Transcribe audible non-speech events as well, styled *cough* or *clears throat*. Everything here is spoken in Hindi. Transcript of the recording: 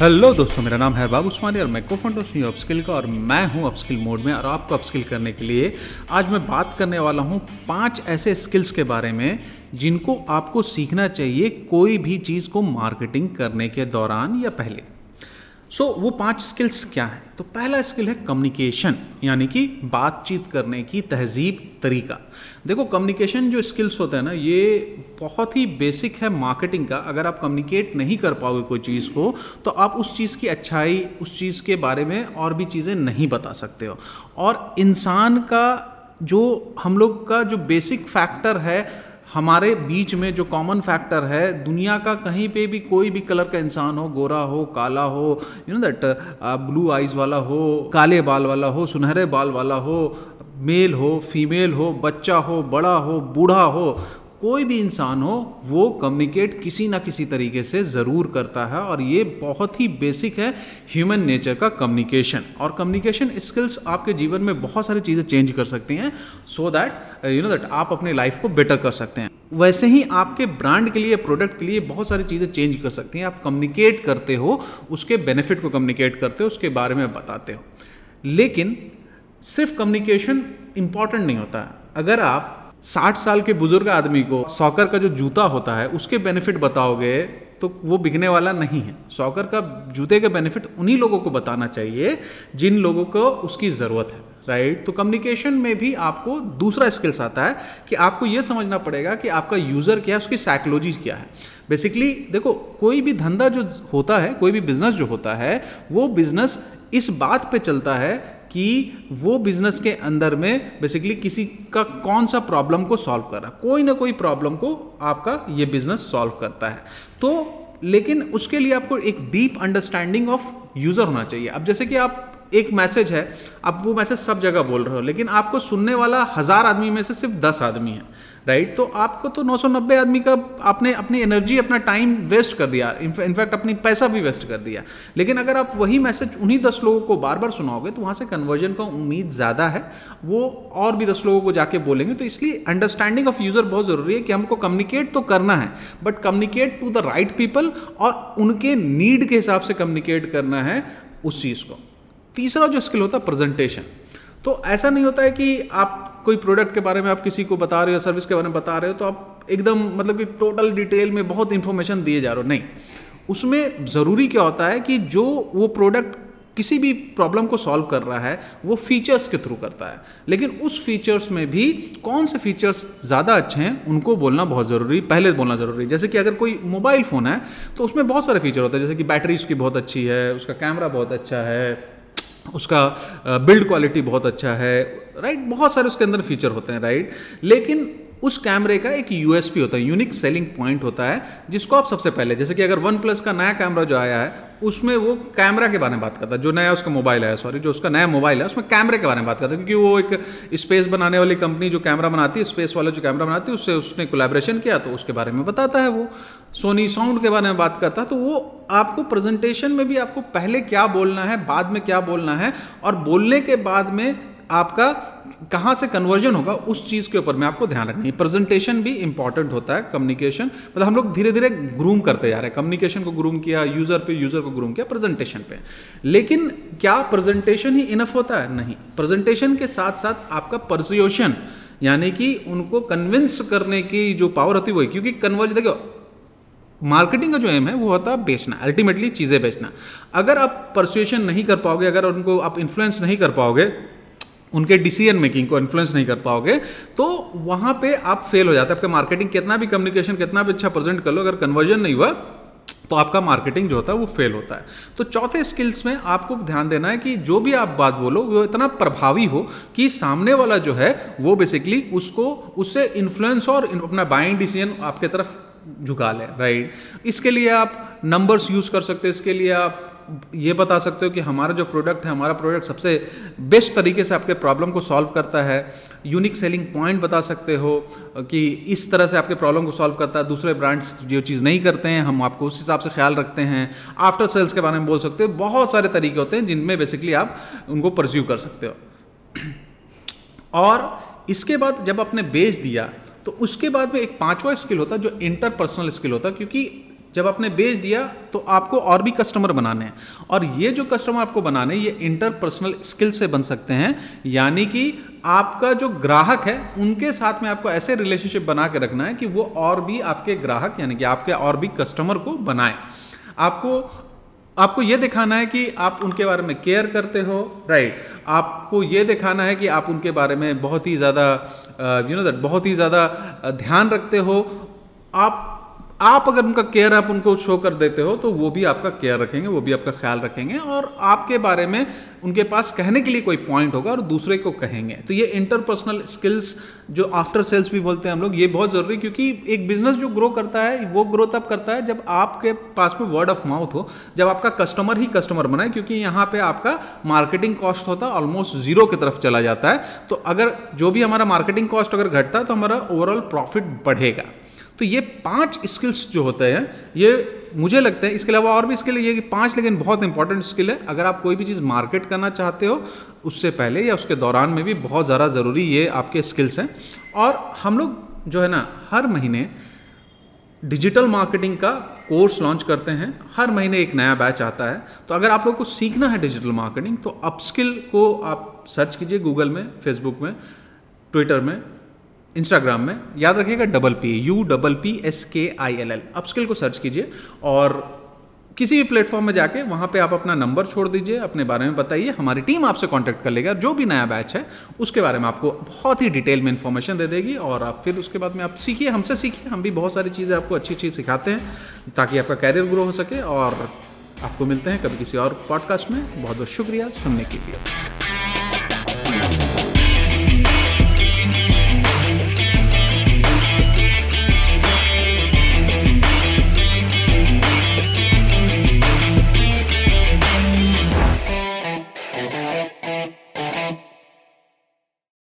हेलो दोस्तों, मेरा नाम है बाबू उस्मानी और मैं को फंड हूँ अपस्किल का और मैं हूँ अपस्किल मोड में और आपको अपस्किल करने के लिए आज मैं बात करने वाला हूँ पाँच ऐसे स्किल्स के बारे में जिनको आपको सीखना चाहिए कोई भी चीज़ को मार्केटिंग करने के दौरान या पहले। सो so, वो पाँच स्किल्स क्या हैं? तो पहला स्किल है कम्युनिकेशन यानी कि बातचीत करने की तहजीब तरीका। देखो कम्युनिकेशन जो स्किल्स होते हैं ना ये बहुत ही बेसिक है मार्केटिंग का। अगर आप कम्युनिकेट नहीं कर पाओगे कोई चीज़ को तो आप उस चीज़ की अच्छाई उस चीज़ के बारे में और भी चीज़ें नहीं बता सकते हो। और इंसान का जो हम लोग का जो बेसिक फैक्टर है हमारे बीच में जो कॉमन फैक्टर है, दुनिया का कहीं पे भी कोई भी कलर का इंसान हो, गोरा हो, काला हो you know that blue eyes वाला हो, काले बाल वाला हो, सुनहरे बाल वाला हो मेल हो फीमेल हो, बच्चा हो, बड़ा हो, बूढ़ा हो कोई भी इंसान हो, वो कम्युनिकेट किसी ना किसी तरीके से ज़रूर करता है और ये बहुत ही बेसिक है ह्यूमन नेचर का कम्युनिकेशन और कम्युनिकेशन स्किल्स आपके जीवन में बहुत सारी चीज़ें चेंज कर सकती हैं so that you know that आप अपनी लाइफ को बेटर कर सकते हैं. वैसे ही आपके ब्रांड के लिए प्रोडक्ट के लिए बहुत सारी चीज़ें चेंज कर सकती हैं. आप कम्युनिकेट करते हो, उसके बेनिफिट को कम्युनिकेट करते हो, उसके बारे में बताते हो. लेकिन सिर्फ़ कम्युनिकेशन इंपॉर्टेंट नहीं होता. अगर आप साठ साल के बुज़ुर्ग आदमी को सॉकर का जो जूता होता है, उसके बेनिफिट बताओगे तो वो बिकने वाला नहीं है। सॉकर का जूते के बेनिफिट उन्हीं लोगों को बताना चाहिए जिन लोगों को उसकी ज़रूरत है राइट तो कम्युनिकेशन में भी आपको दूसरा स्किल्स आता है कि आपको ये समझना पड़ेगा कि आपका यूज़र क्या है, उसकी साइकोलॉजी क्या है। बेसिकली देखो, कोई भी धंधा जो होता है, कोई भी बिज़नेस जो होता है, वो बिज़नेस इस बात पे चलता है कि वो बिज़नेस के अंदर में बेसिकली किसी का कौन सा प्रॉब्लम को सॉल्व कर रहा है। कोई ना कोई प्रॉब्लम को आपका ये बिज़नेस सॉल्व करता है। तो लेकिन उसके लिए आपको एक डीप अंडरस्टैंडिंग ऑफ़ यूज़र होना चाहिए। अब जैसे कि आप एक मैसेज है, आप वो मैसेज सब जगह बोल रहे हो, लेकिन आपको सुनने वाला हज़ार आदमी में से सिर्फ़ दस आदमी है राइट तो आपको तो 990 आदमी का आपने अपनी एनर्जी अपना टाइम वेस्ट कर दिया इनफैक्ट अपनी पैसा भी वेस्ट कर दिया। लेकिन अगर आप वही मैसेज उन्हीं दस लोगों को बार बार सुनाओगे तो वहाँ से कन्वर्जन का उम्मीद ज़्यादा है, वो और भी दस लोगों को जाके बोलेंगे। तो इसलिए अंडरस्टैंडिंग ऑफ़ यूज़र बहुत ज़रूरी है कि हमको कम्युनिकेट तो करना है but communicate to the right people और उनके नीड के हिसाब से कम्युनिकेट करना है उस चीज़ को। तीसरा जो स्किल होता है प्रेजेंटेशन तो ऐसा नहीं होता है कि आप कोई प्रोडक्ट के बारे में आप किसी को बता रहे हो सर्विस के बारे में बता रहे हो तो आप एकदम मतलब कि टोटल डिटेल में बहुत इंफॉर्मेशन दिए जा रहे हो। नहीं. उसमें ज़रूरी क्या होता है कि जो वो प्रोडक्ट किसी भी प्रॉब्लम को सॉल्व कर रहा है, वो फीचर्स के थ्रू करता है। लेकिन उस फीचर्स में भी कौन से फीचर्स ज़्यादा अच्छे हैं, उनको बोलना बहुत ज़रूरी, पहले बोलना ज़रूरी। है जैसे कि अगर कोई मोबाइल फ़ोन है तो उसमें बहुत सारे फीचर होते हैं, जैसे कि बैटरी उसकी बहुत अच्छी है, उसका कैमरा बहुत अच्छा है उसका बिल्ड क्वालिटी बहुत अच्छा है राइट बहुत सारे उसके अंदर फीचर होते हैं राइट लेकिन उस कैमरे का एक यूएसपी होता है यूनिक सेलिंग पॉइंट होता है, जिसको आप सबसे पहले, जैसे कि अगर वन प्लस का नया कैमरा जो आया है उसमें वो कैमरा के बारे में बात करता है। जो नया उसका मोबाइल है सॉरी जो उसका नया मोबाइल है, उसमें कैमरे के बारे में बात करता है, क्योंकि वो एक स्पेस बनाने वाली कंपनी जो कैमरा बनाती है स्पेस वाला जो कैमरा बनाती है, उससे उसने कोलेब्रेशन किया तो उसके बारे में बताता है वो। सोनी साउंड के बारे में बात करता है तो वो आपको प्रेजेंटेशन में भी आपको पहले क्या बोलना है, बाद में क्या बोलना है, और बोलने के बाद में आपका कहाँ से कन्वर्जन होगा, उस चीज़ के ऊपर में आपको ध्यान रखना है। प्रेजेंटेशन भी इंपॉर्टेंट होता है कम्युनिकेशन मतलब हम लोग धीरे धीरे ग्रूम करते जा रहे हैं। कम्युनिकेशन को ग्रूम किया यूज़र पे यूज़र को ग्रूम किया प्रेजेंटेशन पे। लेकिन क्या प्रेजेंटेशन ही इनफ होता है? नहीं। प्रेजेंटेशन के साथ साथ आपका परसुएशन यानी कि उनको कन्विंस करने की जो पावर होती है वही क्योंकि कन्वर्ज देखो मार्केटिंग का जो एम है, वो होता है बेचना अल्टीमेटली चीज़ें बेचना। अगर आप परसुएशन नहीं कर पाओगे, अगर उनको आप इन्फ्लुएंस नहीं कर पाओगे उनके डिसीज़न मेकिंग को इन्फ्लुएंस नहीं कर पाओगे तो वहाँ पे आप फेल हो जाते हैं। आपका मार्केटिंग कितना भी कम्युनिकेशन कितना भी अच्छा प्रेजेंट कर लो, अगर कन्वर्जन नहीं हुआ तो आपका मार्केटिंग जो होता है वो फेल होता है। तो चौथे स्किल्स में आपको ध्यान देना है कि जो भी आप बात बोलो, वो इतना प्रभावी हो कि सामने वाला जो है, वो बेसिकली उसको, उससे इन्फ्लुएंस और अपना बाइंग डिसीज़न आपके तरफ़ झुका ले राइट इसके लिए आप नंबर्स यूज़ कर सकते हैं, इसके लिए आप ये बता सकते हो कि हमारा जो प्रोडक्ट है, हमारा प्रोडक्ट सबसे बेस्ट तरीके से आपके प्रॉब्लम को सॉल्व करता है। यूनिक सेलिंग पॉइंट बता सकते हो कि इस तरह से आपके प्रॉब्लम को सॉल्व करता है। दूसरे ब्रांड्स जो चीज़ नहीं करते हैं, हम आपको उस हिसाब से ख्याल रखते हैं। आफ्टर सेल्स के बारे में बोल सकते हो। बहुत सारे तरीके होते हैं जिनमें बेसिकली आप उनको परस्यू कर सकते हो। *clears throat* और इसके बाद जब आपने बेच दिया तो उसके बाद में एक पांचवा स्किल होता है जो इंटरपर्सनल स्किल होता है, क्योंकि जब आपने बेच दिया तो आपको और भी कस्टमर बनाने हैं। और ये जो कस्टमर आपको बनाने ये इंटरपर्सनल स्किल से बन सकते हैं। यानी कि आपका जो ग्राहक है, उनके साथ में आपको ऐसे रिलेशनशिप बना के रखना है कि वो और भी आपके ग्राहक, यानी कि आपके और भी कस्टमर को बनाए। आपको आपको ये दिखाना है कि आप उनके बारे में केयर करते हो राइट आपको ये दिखाना है कि आप उनके बारे में बहुत ही ज़्यादा यू नो दैट बहुत ही ज़्यादा ध्यान रखते हो। आप आप अगर उनका केयर आप उनको शो कर देते हो तो वो भी आपका केयर रखेंगे, वो भी आपका ख्याल रखेंगे और आपके बारे में उनके पास कहने के लिए कोई पॉइंट होगा और दूसरे को कहेंगे। तो ये इंटरपर्सनल स्किल्स जो आफ्टर सेल्स भी बोलते हैं हम लोग, ये बहुत ज़रूरी क्योंकि एक बिज़नेस जो ग्रो करता है, वो ग्रो तब करता है जब आपके पास में वर्ड ऑफ़ माउथ हो, जब आपका कस्टमर ही कस्टमर बनाए क्योंकि यहाँ पे आपका मार्केटिंग कॉस्ट होता है ऑलमोस्ट ज़ीरो की तरफ़ चला जाता है। तो अगर जो भी हमारा मार्केटिंग कॉस्ट अगर घटता है तो हमारा ओवरऑल प्रॉफिट बढ़ेगा। तो ये पाँच स्किल्स जो होते हैं, ये मुझे लगता है, इसके अलावा और भी स्किल ये कि पाँच लेकिन बहुत इंपॉर्टेंट स्किल है। अगर आप कोई भी चीज़ मार्केट करना चाहते हो, उससे पहले या उसके दौरान में भी बहुत ज़्यादा ज़रूरी ये आपके स्किल्स हैं। और हम लोग जो है ना, हर महीने डिजिटल मार्केटिंग का कोर्स लॉन्च करते हैं। हर महीने एक नया बैच आता है। तो अगर आप लोग को सीखना है डिजिटल मार्केटिंग तो अपस्किल को आप सर्च कीजिए गूगल में फेसबुक में ट्विटर में। इंस्टाग्राम में, याद रखिएगा double P U double P S K I L L upskill को सर्च कीजिए और किसी भी प्लेटफॉर्म में जाके वहाँ पे आप अपना नंबर छोड़ दीजिए, अपने बारे में बताइए, हमारी टीम आपसे कांटेक्ट कर लेगा जो भी नया बैच है, उसके बारे में आपको बहुत ही डिटेल में इन्फॉर्मेशन दे देगी और आप फिर उसके बाद में आप सीखिए, हमसे सीखिए, हम भी बहुत सारी चीज़ें आपको अच्छी चीज़ सिखाते हैं ताकि आपका कैरियर ग्रो हो सके और आपको मिलते हैं कभी किसी और पॉडकास्ट में। बहुत बहुत शुक्रिया, सुनने के लिए।